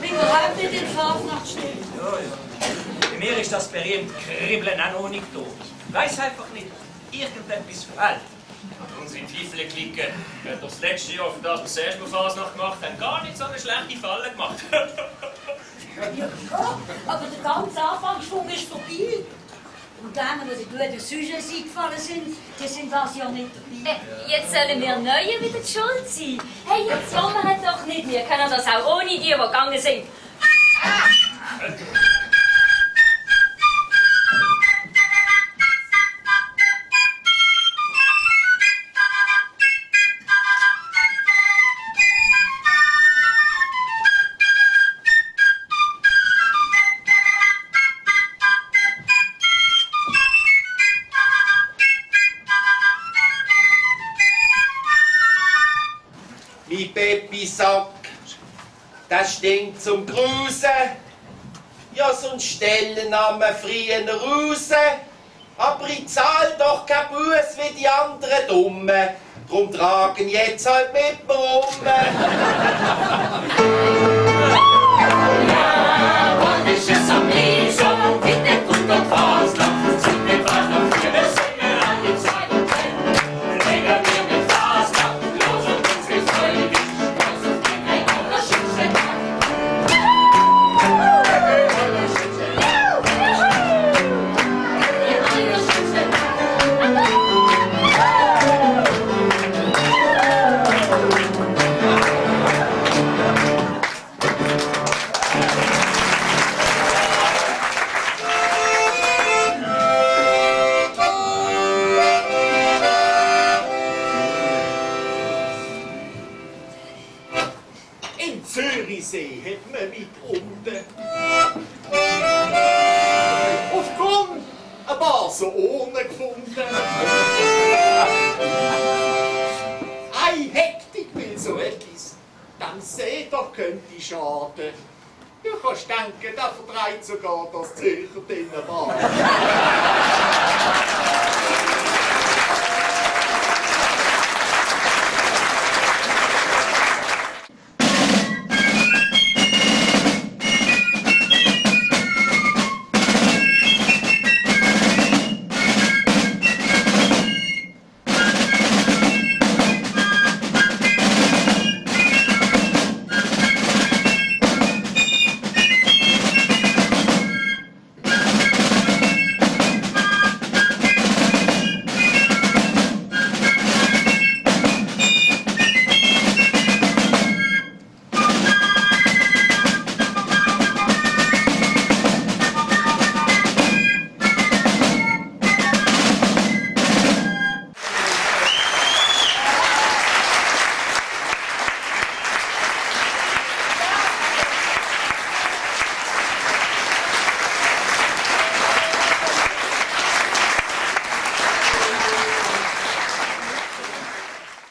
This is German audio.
Begrabe den Farb nach Schnee. Für mich ist das berühmte Kribbeln auch noch nicht tot. Weiß einfach nicht, irgendetwas fehlt. Unsere Tiefelklicke hat das letzte Jahr, für das wir das erste Mal Fasnacht gemacht haben, gar nicht so eine schlechte Falle gemacht. ja, aber der ganze Denen, die die guten Sujets eingefallen sind, die sind das Jahr nicht dabei. Äh, jetzt sollen wir Neue wieder die schuld sein. Hey, jetzt jammern doch nicht. Wir können das auch ohne die, die gegangen sind. Mein Peppi-Sack, das stinkt zum Grusen. Ja, sonst Stellennamen früher raus. Aber ich zahl doch kein Buß wie die anderen Dummen. Drum tragen jetzt halt mit mir rum. Zürichsee hat man mit unten. Auf Grund ein paar so ohne gefunden. Ei Hektik will so etwas, dann seh doch könnte schaden. Du kannst denken, da verdreht sogar das Zürcher Binnenbad.